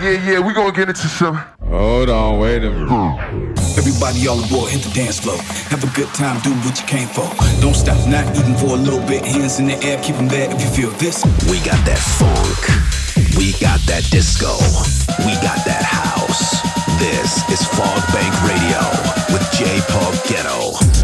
Yeah, yeah, we gonna get into some. Hold on, wait a minute. Everybody all aboard, hit the dance floor. Have a good time, do what you came for. Don't stop, not even for a little bit. Hands in the air, keep them there if you feel this. We got that funk. We got that disco. We got that house. This is Fog Bank Radio with J. Paul Getto.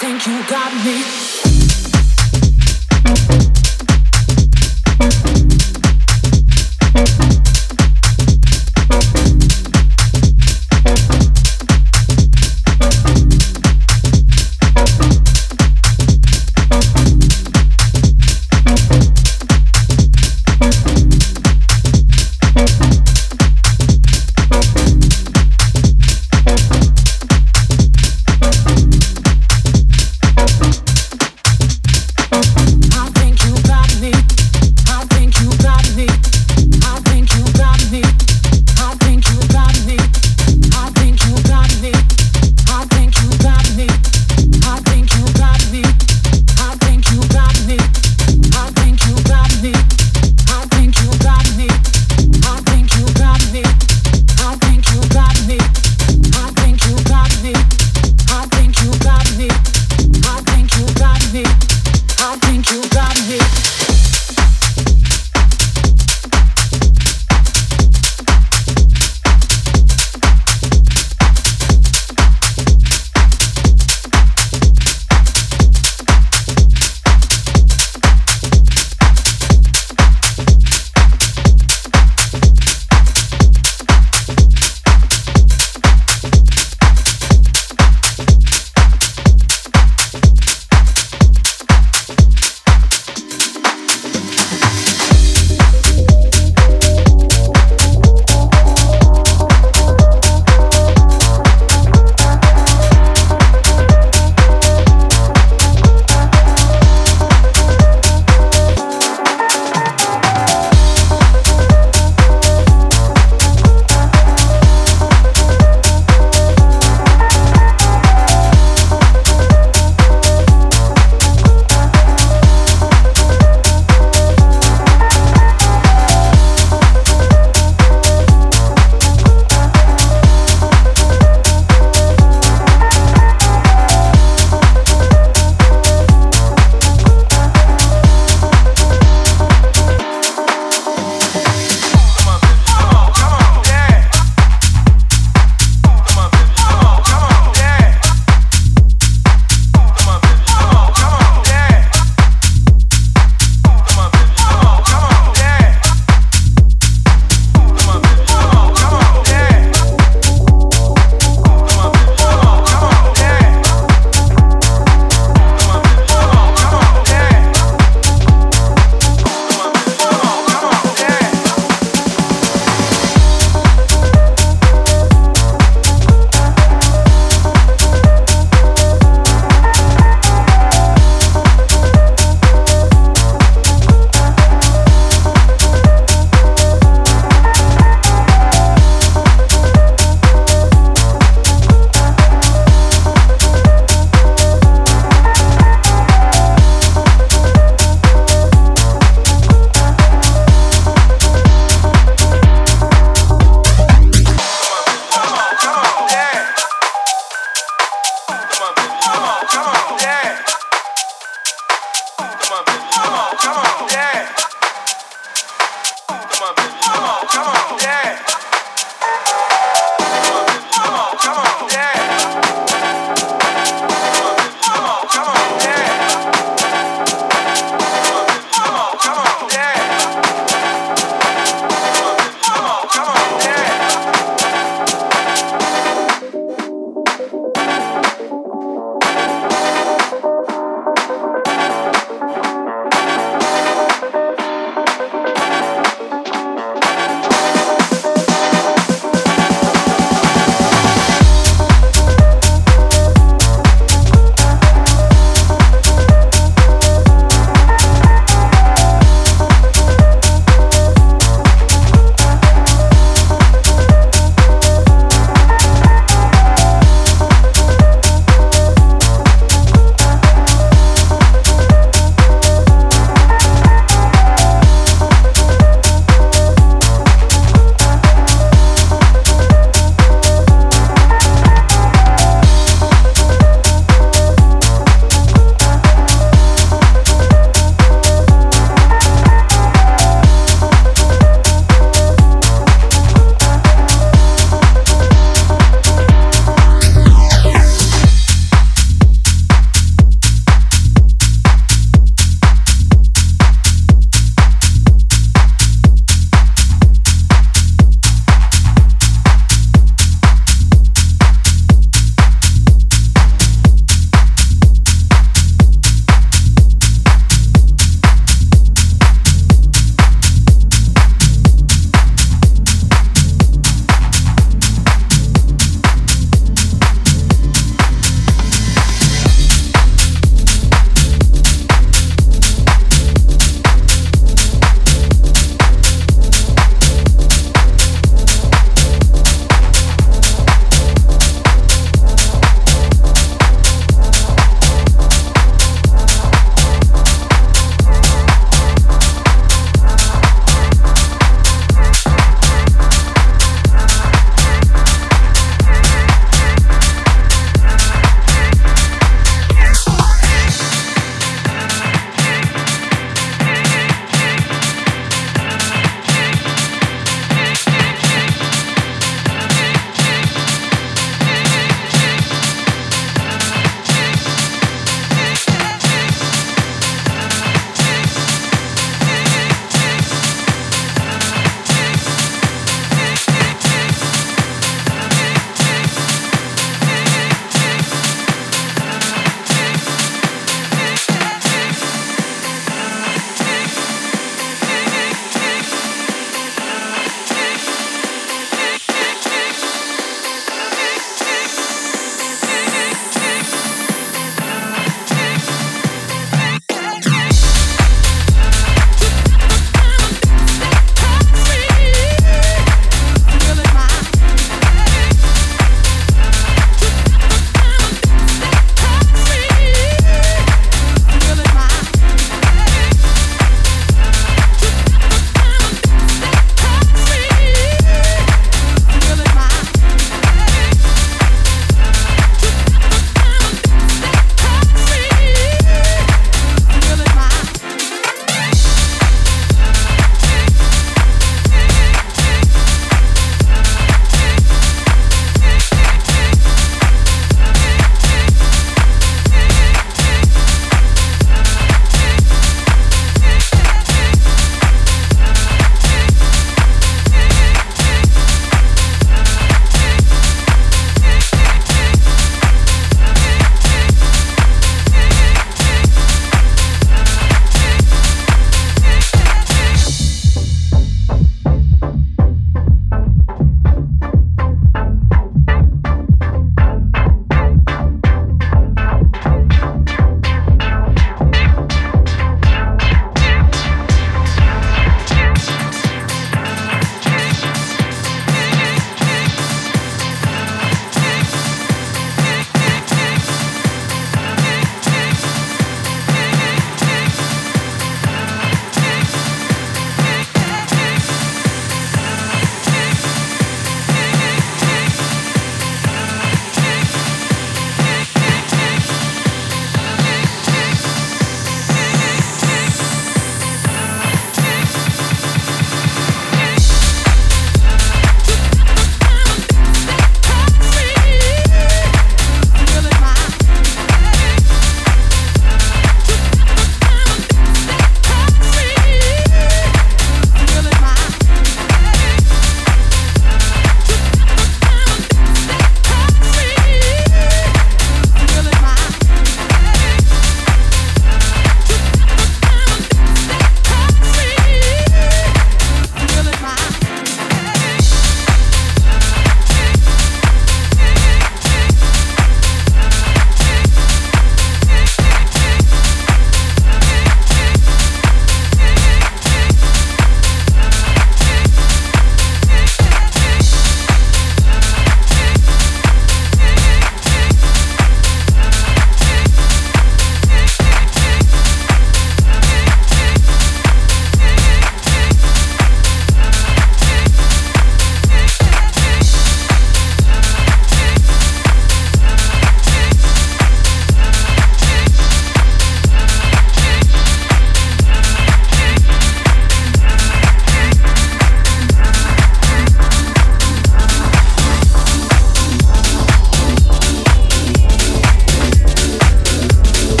Think you got me.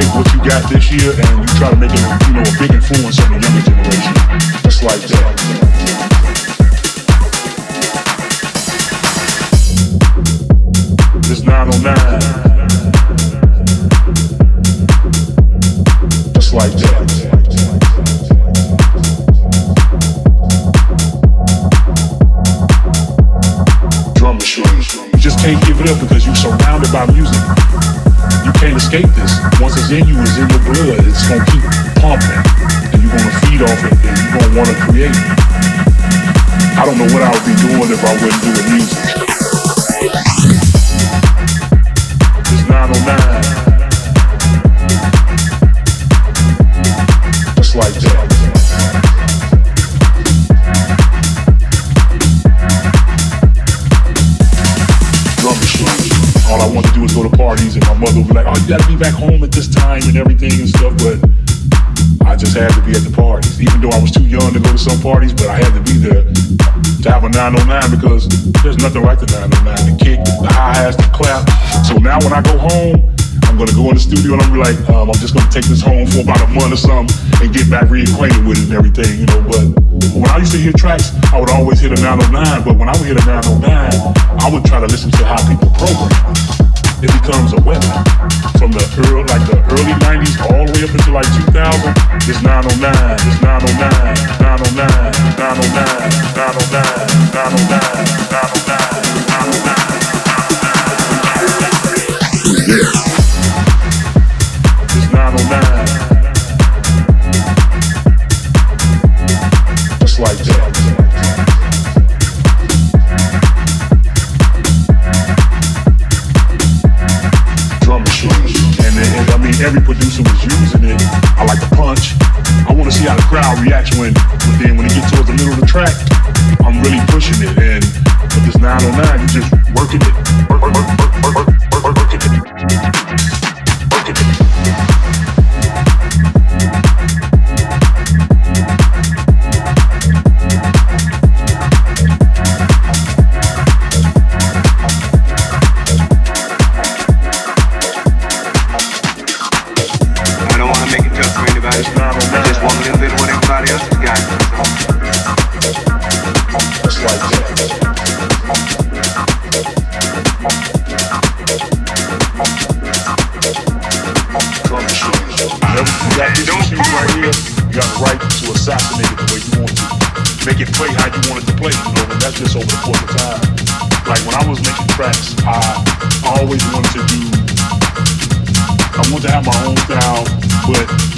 Take what you got this year and you try to make it, you know, a big influence on the younger generation. Just like that. This 909. It's in you, in your blood. It's gonna keep pumping, and you're gonna feed off it, and you're gonna want to create. I don't know what I would be doing if I wouldn't do the music. 909 because there's nothing like the 909. The kick, the hi hats, the clap. So now when I go home, I'm gonna go in the studio and I'm be like, um, I'm just gonna take this home for about a month or something and get back reacquainted with it and everything, you know. But when I used to hear tracks, I would always hit a 909. But when I would hit a 909, I would try to listen to how people program. It becomes a weapon. From the early, like the early 90s all the way up until like 2000, it's 909, it's 909, 909, 909, 909, 909, 909, 909. Every producer was using it. I like the punch. I want to see how the crowd reacts when, but then when it gets towards the middle of the track, I'm really pushing it. And with this 909, you're just working it. Work, work, work, working it. but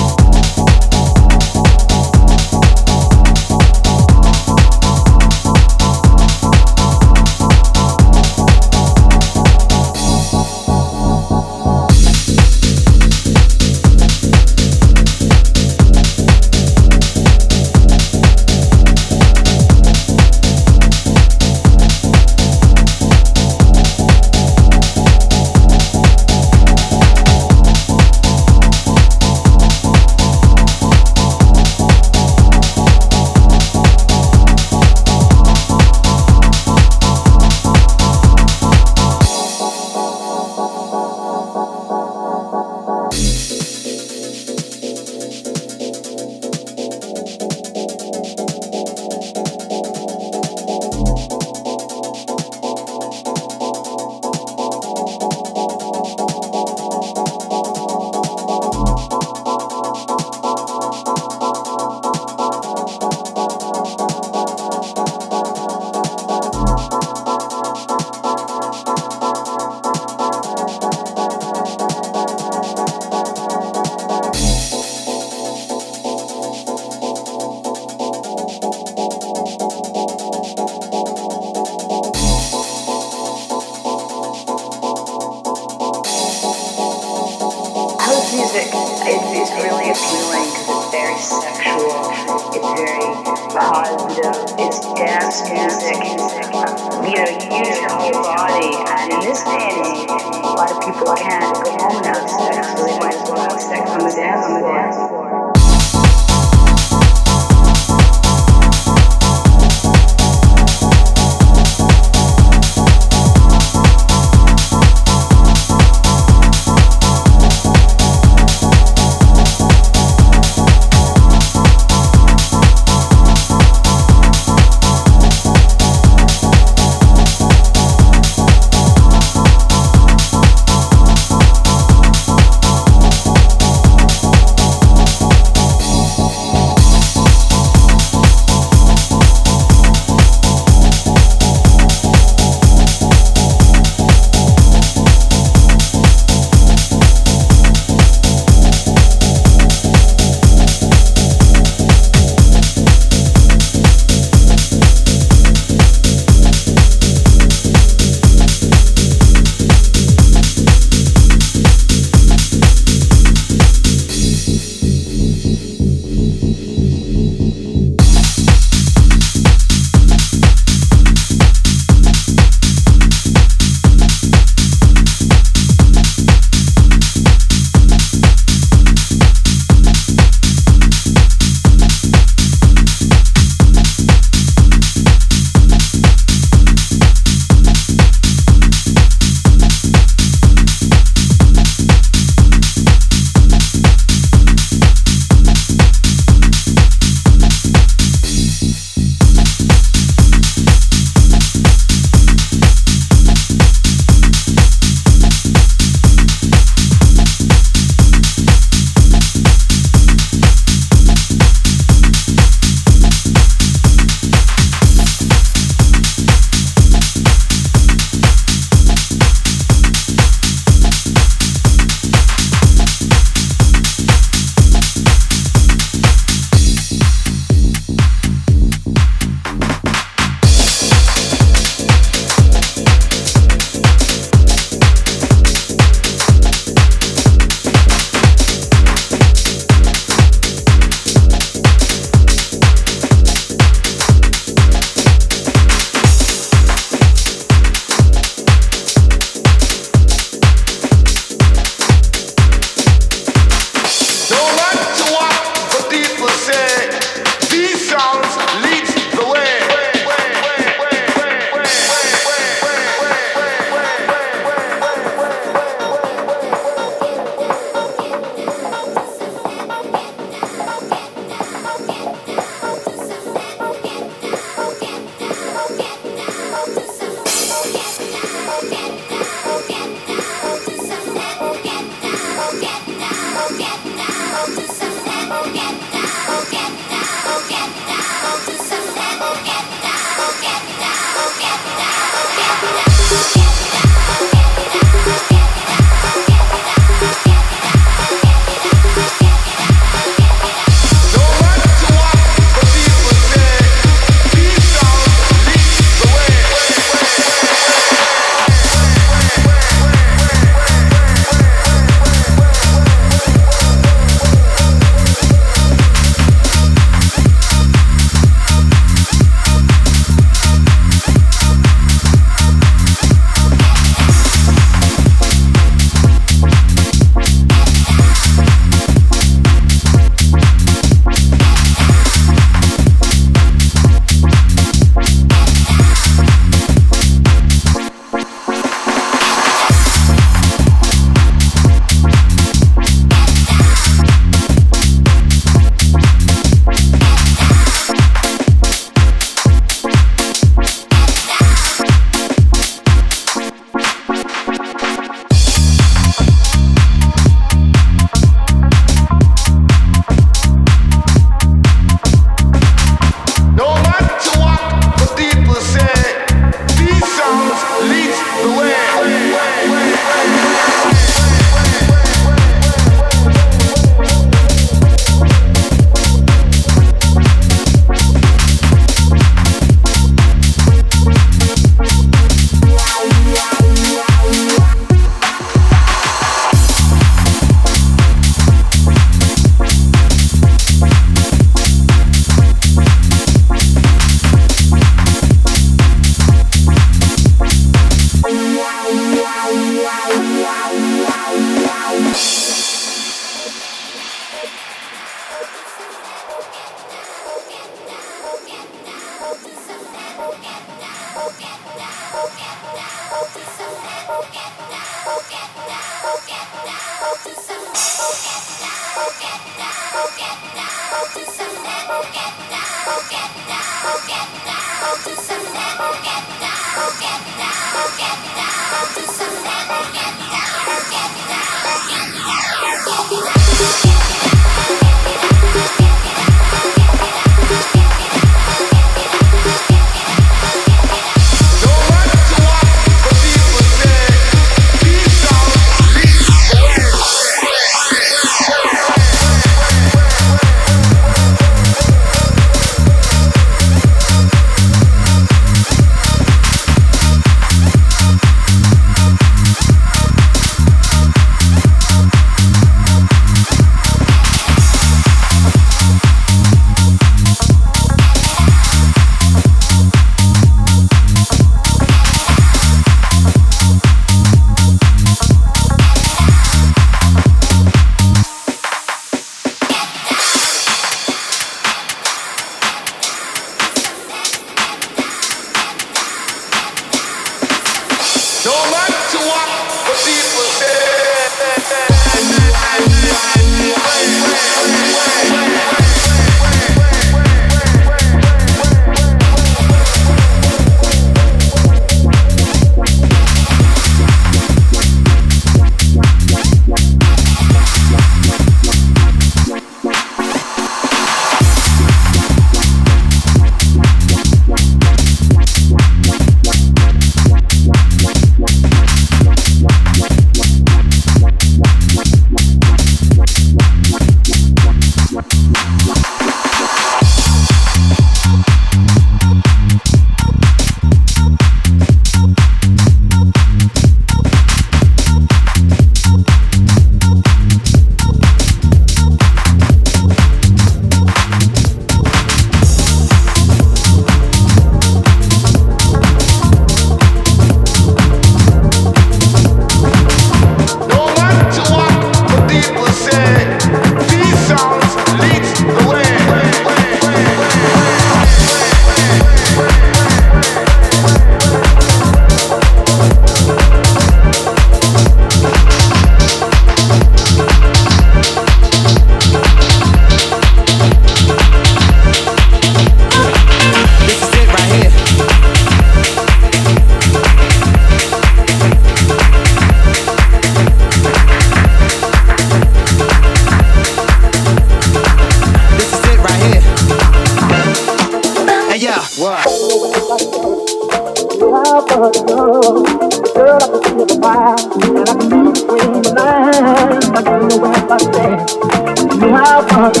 how to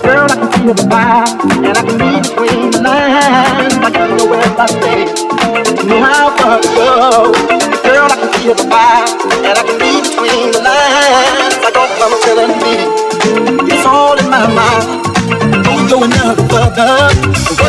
girl, I can see the vibe, and I can read between the lines. I gotta know where I stay. You know how far to go. But girl, I can see the vibe, and I can read between the lines. I got mama telling me it's all in my mind. Don't go another further.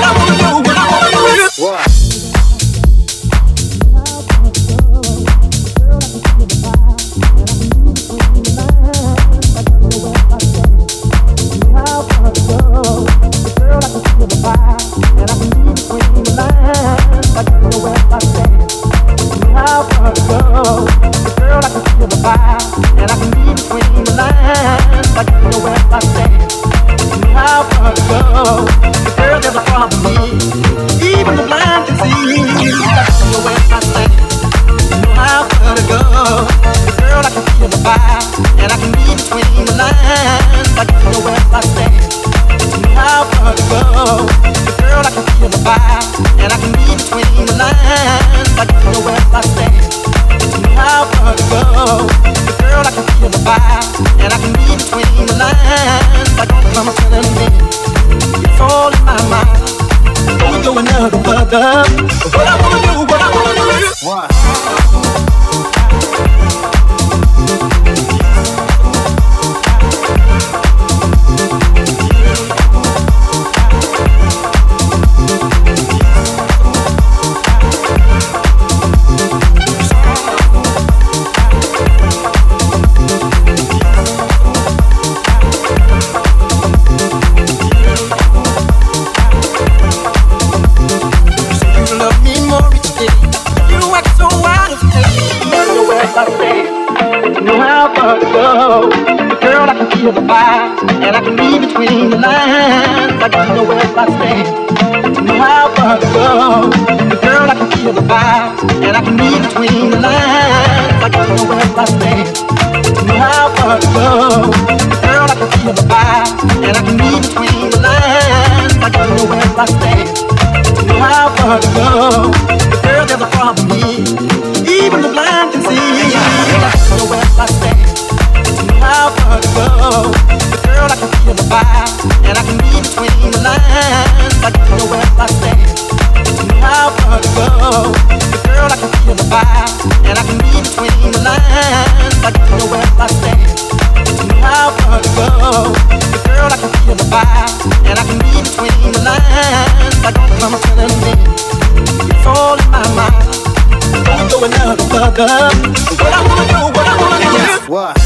Go. Girl, I can feel the vibes, and I can read between the lines. I got to know where I stand, know how far to go. Girl, I can feel the vibes, and I can read between the lines. I got to know where I stand, know how far to go. Girl, I can feel the vibes, and I can read between the lines. I got to know where I stand, know how far to go. Girl, there's a problem here, even the blind can see. I got to know where I stand And I can read between the lines. I know where I stand. How far to go. Girl, I can feel the vibe, and I can read between the lines. I don't know where I stand. How far to go. Girl, I can feel the vibe, and I can read between the lines. I don't come telling me it's all in my mind. Don't go another further. What I wanna do, what I wanna do what.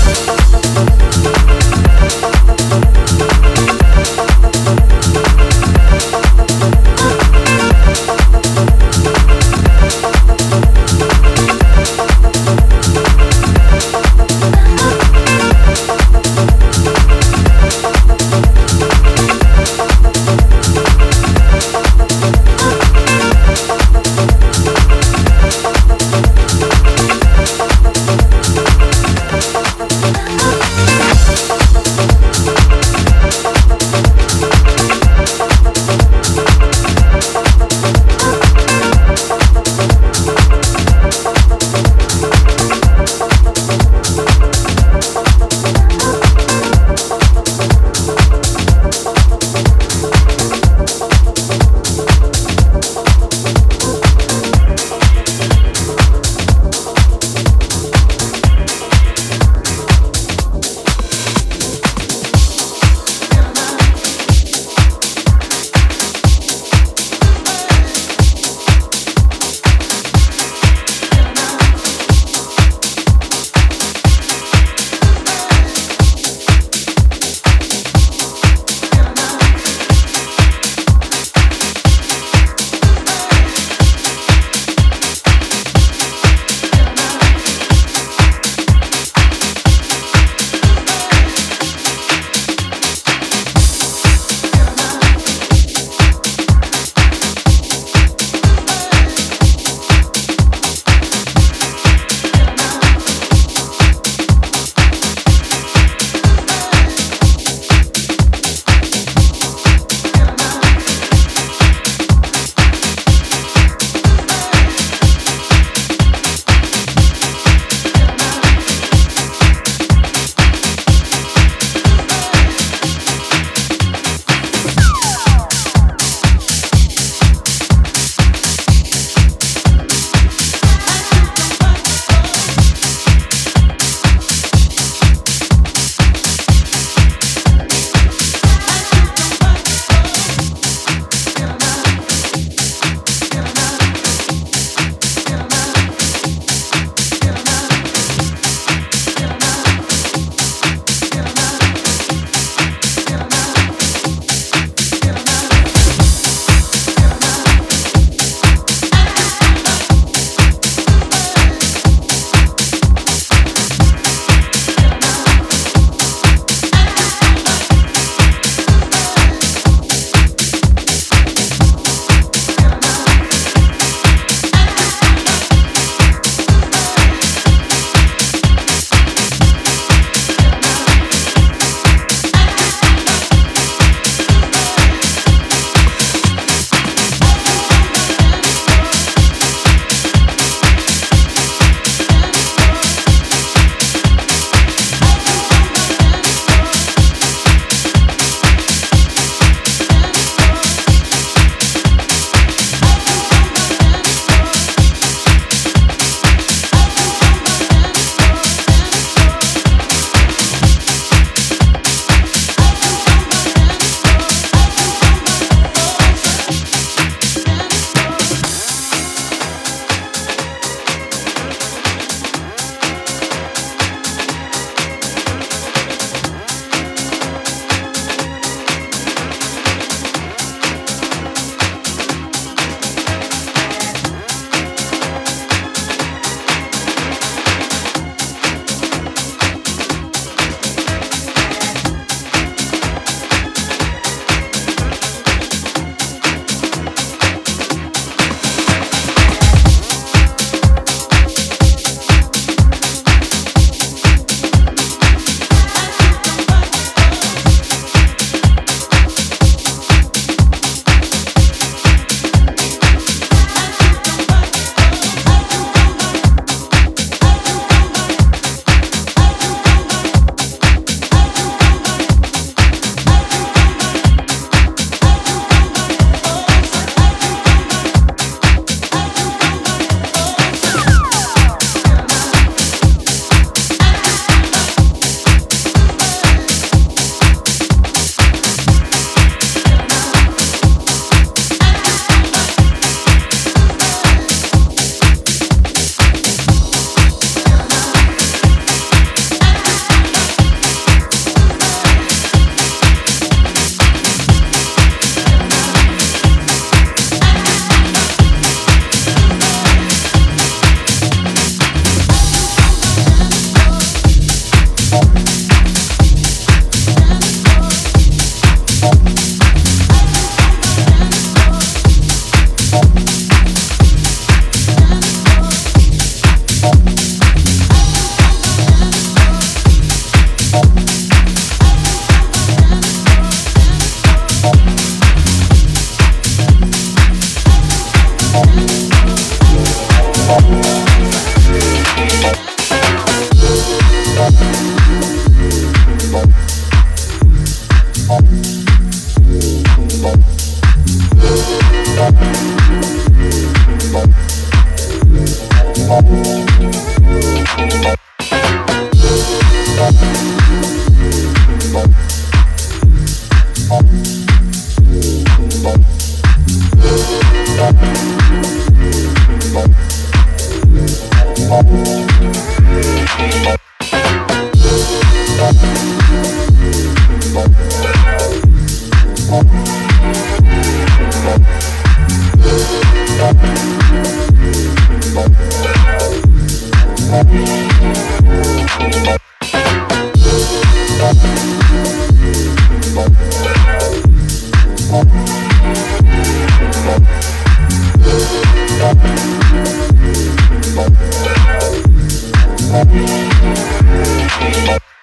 jpaulgetto.com.